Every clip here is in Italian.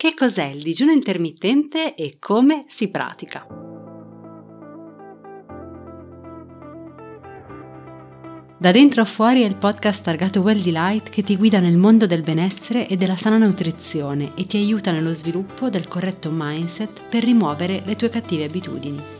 Che cos'è il digiuno intermittente e come si pratica? Da dentro a fuori è il podcast targato Well Delight che ti guida nel mondo del benessere e della sana nutrizione e ti aiuta nello sviluppo del corretto mindset per rimuovere le tue cattive abitudini.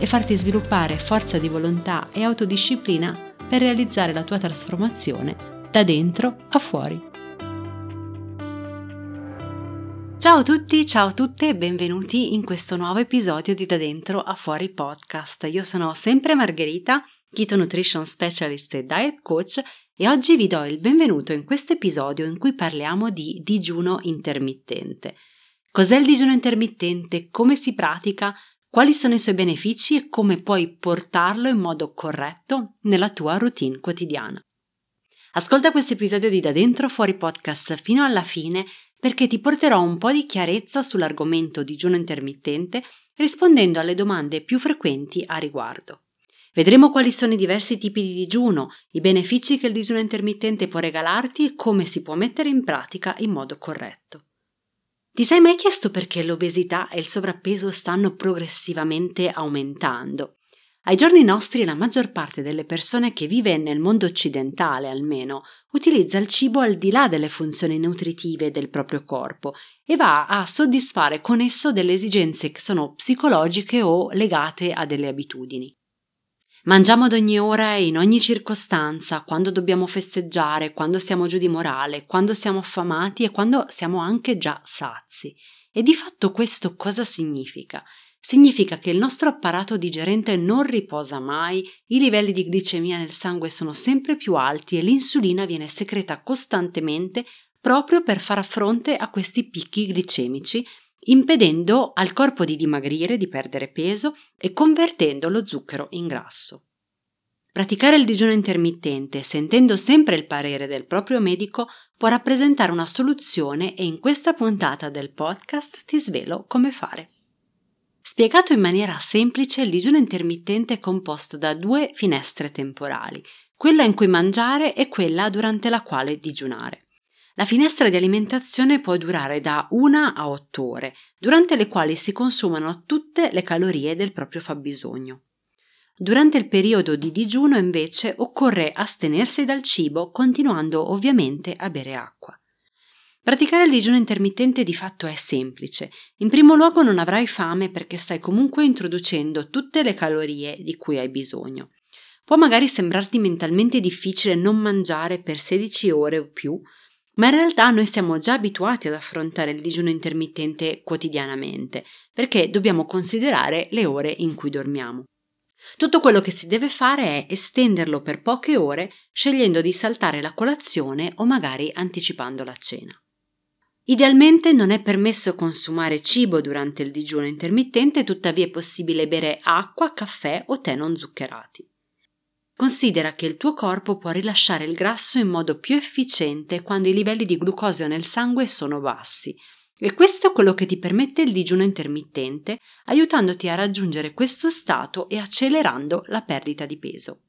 e farti sviluppare forza di volontà e autodisciplina per realizzare la tua trasformazione da dentro a fuori. Ciao a tutti, ciao a tutte e benvenuti in questo nuovo episodio di Da Dentro a Fuori podcast. Io sono sempre Margherita, Keto Nutrition Specialist e Diet Coach e oggi vi do il benvenuto in questo episodio in cui parliamo di digiuno intermittente. Cos'è il digiuno intermittente? Come si pratica? Quali sono i suoi benefici e come puoi portarlo in modo corretto nella tua routine quotidiana. Ascolta questo episodio di Da Dentro Fuori Podcast fino alla fine perché ti porterò un po' di chiarezza sull'argomento digiuno intermittente rispondendo alle domande più frequenti a riguardo. Vedremo quali sono i diversi tipi di digiuno, i benefici che il digiuno intermittente può regalarti e come si può mettere in pratica in modo corretto. Ti sei mai chiesto perché l'obesità e il sovrappeso stanno progressivamente aumentando? Ai giorni nostri la maggior parte delle persone che vive nel mondo occidentale almeno utilizza il cibo al di là delle funzioni nutritive del proprio corpo e va a soddisfare con esso delle esigenze che sono psicologiche o legate a delle abitudini. Mangiamo ad ogni ora e in ogni circostanza, quando dobbiamo festeggiare, quando siamo giù di morale, quando siamo affamati e quando siamo anche già sazi. E di fatto questo cosa significa? Significa che il nostro apparato digerente non riposa mai, i livelli di glicemia nel sangue sono sempre più alti e l'insulina viene secreta costantemente proprio per far fronte a questi picchi glicemici impedendo al corpo di dimagrire, di perdere peso e convertendo lo zucchero in grasso. Praticare il digiuno intermittente, sentendo sempre il parere del proprio medico, può rappresentare una soluzione e in questa puntata del podcast ti svelo come fare. Spiegato in maniera semplice, il digiuno intermittente è composto da due finestre temporali, quella in cui mangiare e quella durante la quale digiunare. La finestra di alimentazione può durare da 1 a 8 ore, durante le quali si consumano tutte le calorie del proprio fabbisogno. Durante il periodo di digiuno invece occorre astenersi dal cibo continuando ovviamente a bere acqua. Praticare il digiuno intermittente di fatto è semplice. In primo luogo non avrai fame perché stai comunque introducendo tutte le calorie di cui hai bisogno. Può magari sembrarti mentalmente difficile non mangiare per 16 ore o più, ma in realtà noi siamo già abituati ad affrontare il digiuno intermittente quotidianamente, perché dobbiamo considerare le ore in cui dormiamo. Tutto quello che si deve fare è estenderlo per poche ore, scegliendo di saltare la colazione o magari anticipando la cena. Idealmente non è permesso consumare cibo durante il digiuno intermittente, tuttavia è possibile bere acqua, caffè o tè non zuccherati. Considera che il tuo corpo può rilasciare il grasso in modo più efficiente quando i livelli di glucosio nel sangue sono bassi. E questo è quello che ti permette il digiuno intermittente, aiutandoti a raggiungere questo stato e accelerando la perdita di peso.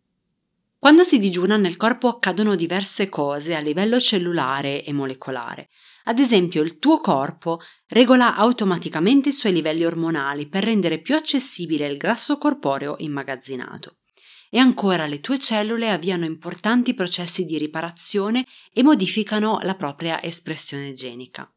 Quando si digiuna nel corpo accadono diverse cose a livello cellulare e molecolare. Ad esempio, il tuo corpo regola automaticamente i suoi livelli ormonali per rendere più accessibile il grasso corporeo immagazzinato e ancora le tue cellule avviano importanti processi di riparazione e modificano la propria espressione genica.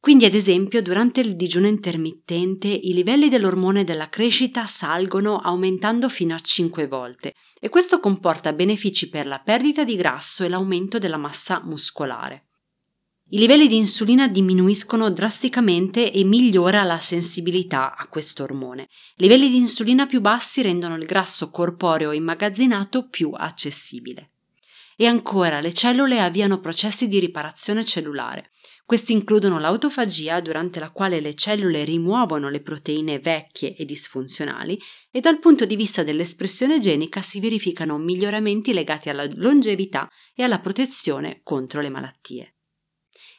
Quindi, ad esempio, durante il digiuno intermittente i livelli dell'ormone della crescita salgono aumentando fino a 5 volte e questo comporta benefici per la perdita di grasso e l'aumento della massa muscolare. I livelli di insulina diminuiscono drasticamente e migliora la sensibilità a questo ormone. Livelli di insulina più bassi rendono il grasso corporeo immagazzinato più accessibile. E ancora, le cellule avviano processi di riparazione cellulare. Questi includono l'autofagia, durante la quale le cellule rimuovono le proteine vecchie e disfunzionali, e dal punto di vista dell'espressione genica si verificano miglioramenti legati alla longevità e alla protezione contro le malattie.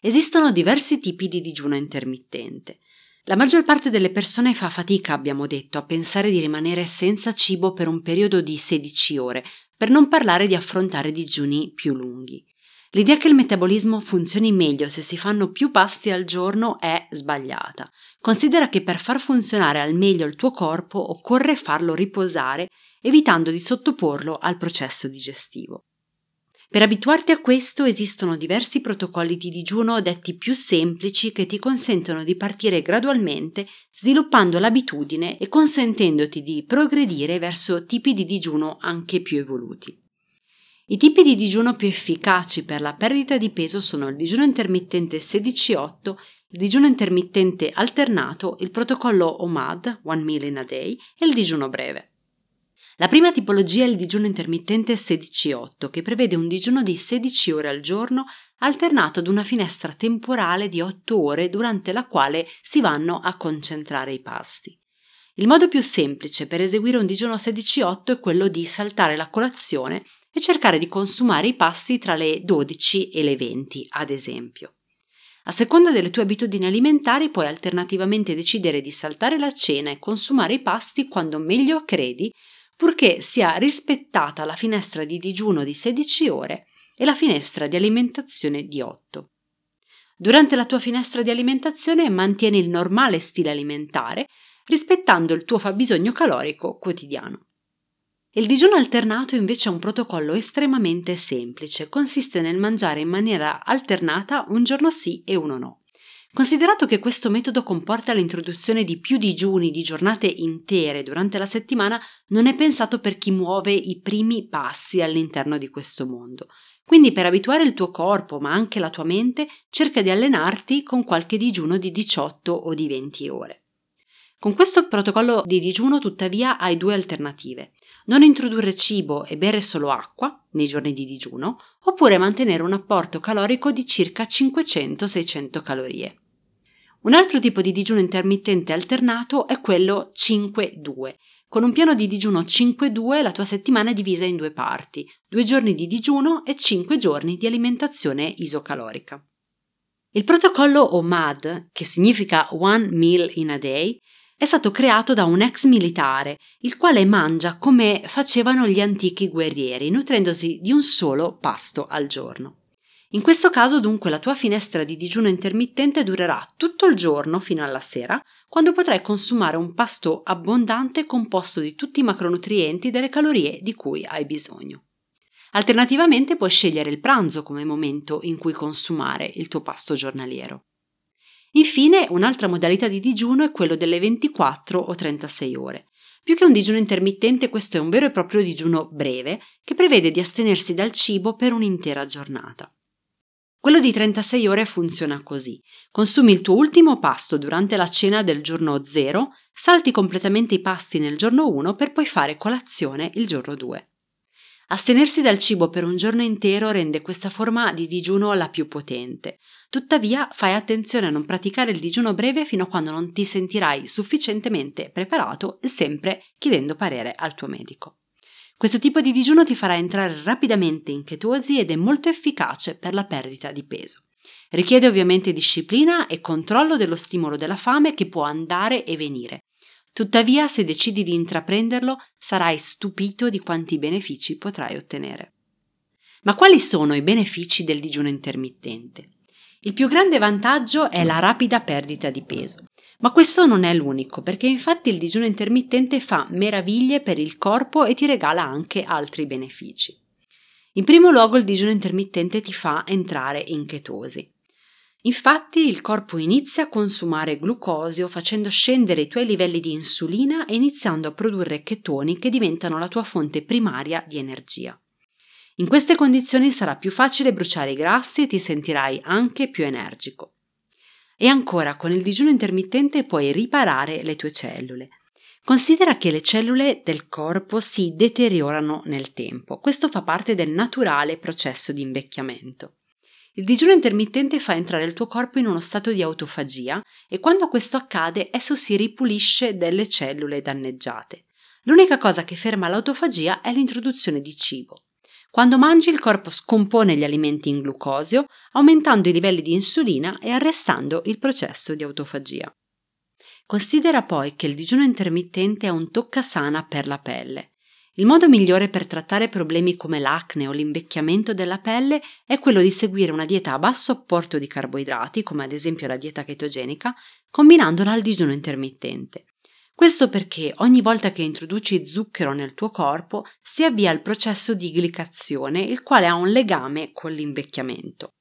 Esistono diversi tipi di digiuno intermittente. La maggior parte delle persone fa fatica, abbiamo detto, a pensare di rimanere senza cibo per un periodo di 16 ore, per non parlare di affrontare digiuni più lunghi. L'idea che il metabolismo funzioni meglio se si fanno più pasti al giorno è sbagliata. Considera che per far funzionare al meglio il tuo corpo occorre farlo riposare, evitando di sottoporlo al processo digestivo. Per abituarti a questo esistono diversi protocolli di digiuno detti più semplici che ti consentono di partire gradualmente, sviluppando l'abitudine e consentendoti di progredire verso tipi di digiuno anche più evoluti. I tipi di digiuno più efficaci per la perdita di peso sono il digiuno intermittente 16-8, il digiuno intermittente alternato, il protocollo OMAD, One Meal in a Day, e il digiuno breve. La prima tipologia è il digiuno intermittente 16-8, che prevede un digiuno di 16 ore al giorno alternato ad una finestra temporale di 8 ore durante la quale si vanno a concentrare i pasti. Il modo più semplice per eseguire un digiuno 16-8 è quello di saltare la colazione e cercare di consumare i pasti tra le 12 e le 20, ad esempio. A seconda delle tue abitudini alimentari puoi alternativamente decidere di saltare la cena e consumare i pasti quando meglio credi purché sia rispettata la finestra di digiuno di 16 ore e la finestra di alimentazione di 8. Durante la tua finestra di alimentazione mantieni il normale stile alimentare, rispettando il tuo fabbisogno calorico quotidiano. Il digiuno alternato invece è un protocollo estremamente semplice, consiste nel mangiare in maniera alternata un giorno sì e uno no. Considerato che questo metodo comporta l'introduzione di più digiuni di giornate intere durante la settimana, non è pensato per chi muove i primi passi all'interno di questo mondo. Quindi per abituare il tuo corpo, ma anche la tua mente, cerca di allenarti con qualche digiuno di 18 o di 20 ore. Con questo protocollo di digiuno, tuttavia, hai due alternative. Non introdurre cibo e bere solo acqua nei giorni di digiuno, oppure mantenere un apporto calorico di circa 500-600 calorie. Un altro tipo di digiuno intermittente alternato è quello 5-2. Con un piano di digiuno 5-2 la tua settimana è divisa in due parti, due giorni di digiuno e 5 giorni di alimentazione isocalorica. Il protocollo OMAD, che significa One Meal in a Day, è stato creato da un ex militare, il quale mangia come facevano gli antichi guerrieri, nutrendosi di un solo pasto al giorno. In questo caso dunque la tua finestra di digiuno intermittente durerà tutto il giorno fino alla sera, quando potrai consumare un pasto abbondante composto di tutti i macronutrienti delle calorie di cui hai bisogno. Alternativamente puoi scegliere il pranzo come momento in cui consumare il tuo pasto giornaliero. Infine, un'altra modalità di digiuno è quello delle 24 o 36 ore. Più che un digiuno intermittente, questo è un vero e proprio digiuno breve che prevede di astenersi dal cibo per un'intera giornata. Quello di 36 ore funziona così. Consumi il tuo ultimo pasto durante la cena del giorno 0, salti completamente i pasti nel giorno 1 per poi fare colazione il giorno 2. Astenersi dal cibo per un giorno intero rende questa forma di digiuno la più potente. Tuttavia, fai attenzione a non praticare il digiuno breve fino a quando non ti sentirai sufficientemente preparato e sempre chiedendo parere al tuo medico. Questo tipo di digiuno ti farà entrare rapidamente in chetosi ed è molto efficace per la perdita di peso. Richiede ovviamente disciplina e controllo dello stimolo della fame che può andare e venire. Tuttavia, se decidi di intraprenderlo, sarai stupito di quanti benefici potrai ottenere. Ma quali sono i benefici del digiuno intermittente? Il più grande vantaggio è la rapida perdita di peso. Ma questo non è l'unico, perché infatti il digiuno intermittente fa meraviglie per il corpo e ti regala anche altri benefici. In primo luogo il digiuno intermittente ti fa entrare in chetosi. Infatti il corpo inizia a consumare glucosio facendo scendere i tuoi livelli di insulina e iniziando a produrre chetoni che diventano la tua fonte primaria di energia. In queste condizioni sarà più facile bruciare i grassi e ti sentirai anche più energico. E ancora, con il digiuno intermittente puoi riparare le tue cellule. Considera che le cellule del corpo si deteriorano nel tempo. Questo fa parte del naturale processo di invecchiamento. Il digiuno intermittente fa entrare il tuo corpo in uno stato di autofagia e quando questo accade esso si ripulisce delle cellule danneggiate. L'unica cosa che ferma l'autofagia è l'introduzione di cibo. Quando mangi il corpo scompone gli alimenti in glucosio, aumentando i livelli di insulina e arrestando il processo di autofagia. Considera poi che il digiuno intermittente è un toccasana per la pelle. Il modo migliore per trattare problemi come l'acne o l'invecchiamento della pelle è quello di seguire una dieta a basso apporto di carboidrati, come ad esempio la dieta chetogenica, combinandola al digiuno intermittente. Questo perché ogni volta che introduci zucchero nel tuo corpo si avvia il processo di glicazione, il quale ha un legame con l'invecchiamento.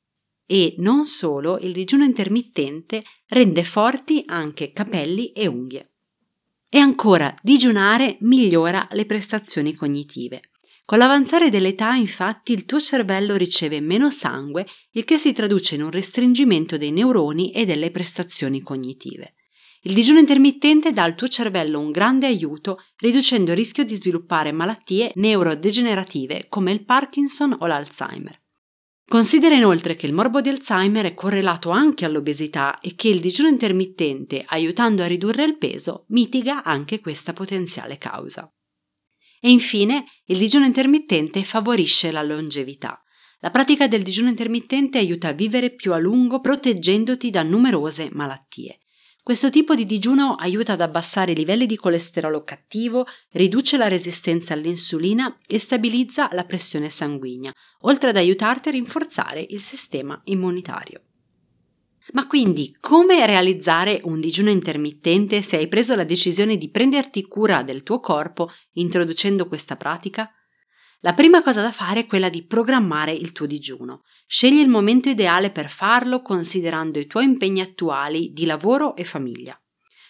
E non solo, il digiuno intermittente rende forti anche capelli e unghie. E ancora, digiunare migliora le prestazioni cognitive. Con l'avanzare dell'età, infatti, il tuo cervello riceve meno sangue, il che si traduce in un restringimento dei neuroni e delle prestazioni cognitive. Il digiuno intermittente dà al tuo cervello un grande aiuto, riducendo il rischio di sviluppare malattie neurodegenerative come il Parkinson o l'Alzheimer. Considera inoltre che il morbo di Alzheimer è correlato anche all'obesità e che il digiuno intermittente, aiutando a ridurre il peso, mitiga anche questa potenziale causa. E infine, il digiuno intermittente favorisce la longevità. La pratica del digiuno intermittente aiuta a vivere più a lungo proteggendoti da numerose malattie. Questo tipo di digiuno aiuta ad abbassare i livelli di colesterolo cattivo, riduce la resistenza all'insulina e stabilizza la pressione sanguigna, oltre ad aiutarti a rinforzare il sistema immunitario. Ma quindi come realizzare un digiuno intermittente se hai preso la decisione di prenderti cura del tuo corpo introducendo questa pratica? La prima cosa da fare è quella di programmare il tuo digiuno. Scegli il momento ideale per farlo considerando i tuoi impegni attuali di lavoro e famiglia.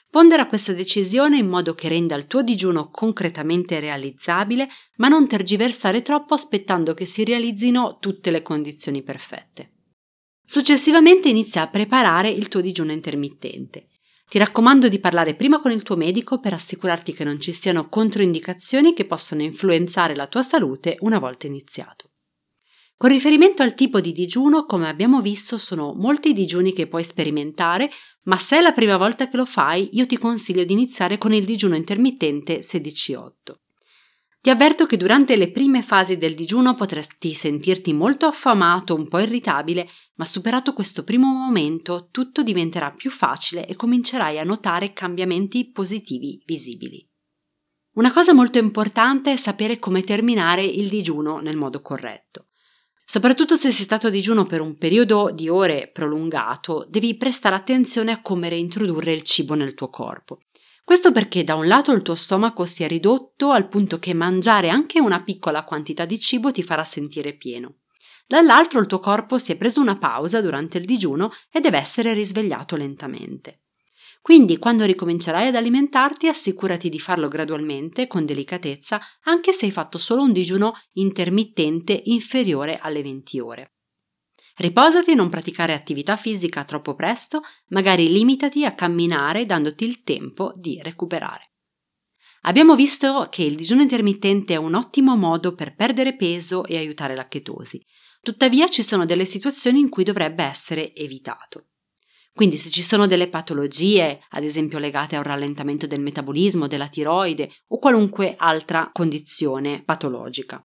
Pondera questa decisione in modo che renda il tuo digiuno concretamente realizzabile, ma non tergiversare troppo aspettando che si realizzino tutte le condizioni perfette. Successivamente inizia a preparare il tuo digiuno intermittente. Ti raccomando di parlare prima con il tuo medico per assicurarti che non ci siano controindicazioni che possono influenzare la tua salute una volta iniziato. Con riferimento al tipo di digiuno, come abbiamo visto, sono molti digiuni che puoi sperimentare, ma se è la prima volta che lo fai, io ti consiglio di iniziare con il digiuno intermittente 16-8. Ti avverto che durante le prime fasi del digiuno potresti sentirti molto affamato, un po' irritabile, ma superato questo primo momento tutto diventerà più facile e comincerai a notare cambiamenti positivi visibili. Una cosa molto importante è sapere come terminare il digiuno nel modo corretto. Soprattutto se sei stato a digiuno per un periodo di ore prolungato, devi prestare attenzione a come reintrodurre il cibo nel tuo corpo. Questo perché da un lato il tuo stomaco si è ridotto al punto che mangiare anche una piccola quantità di cibo ti farà sentire pieno. Dall'altro il tuo corpo si è preso una pausa durante il digiuno e deve essere risvegliato lentamente. Quindi quando ricomincerai ad alimentarti assicurati di farlo gradualmente, con delicatezza, anche se hai fatto solo un digiuno intermittente inferiore alle 20 ore. Riposati non praticare attività fisica troppo presto, magari limitati a camminare dandoti il tempo di recuperare. Abbiamo visto che il digiuno intermittente è un ottimo modo per perdere peso e aiutare la chetosi. Tuttavia ci sono delle situazioni in cui dovrebbe essere evitato. Quindi se ci sono delle patologie, ad esempio legate a un rallentamento del metabolismo, della tiroide o qualunque altra condizione patologica.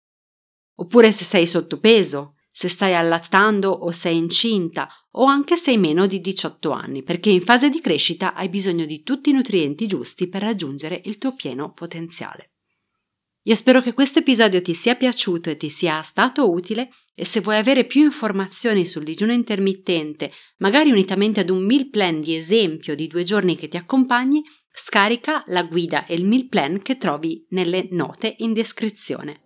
Oppure se sei sottopeso, se stai allattando o sei incinta o anche se hai meno di 18 anni, perché in fase di crescita hai bisogno di tutti i nutrienti giusti per raggiungere il tuo pieno potenziale. Io spero che questo episodio ti sia piaciuto e ti sia stato utile e se vuoi avere più informazioni sul digiuno intermittente, magari unitamente ad un meal plan di esempio di due giorni che ti accompagni, scarica la guida e il meal plan che trovi nelle note in descrizione.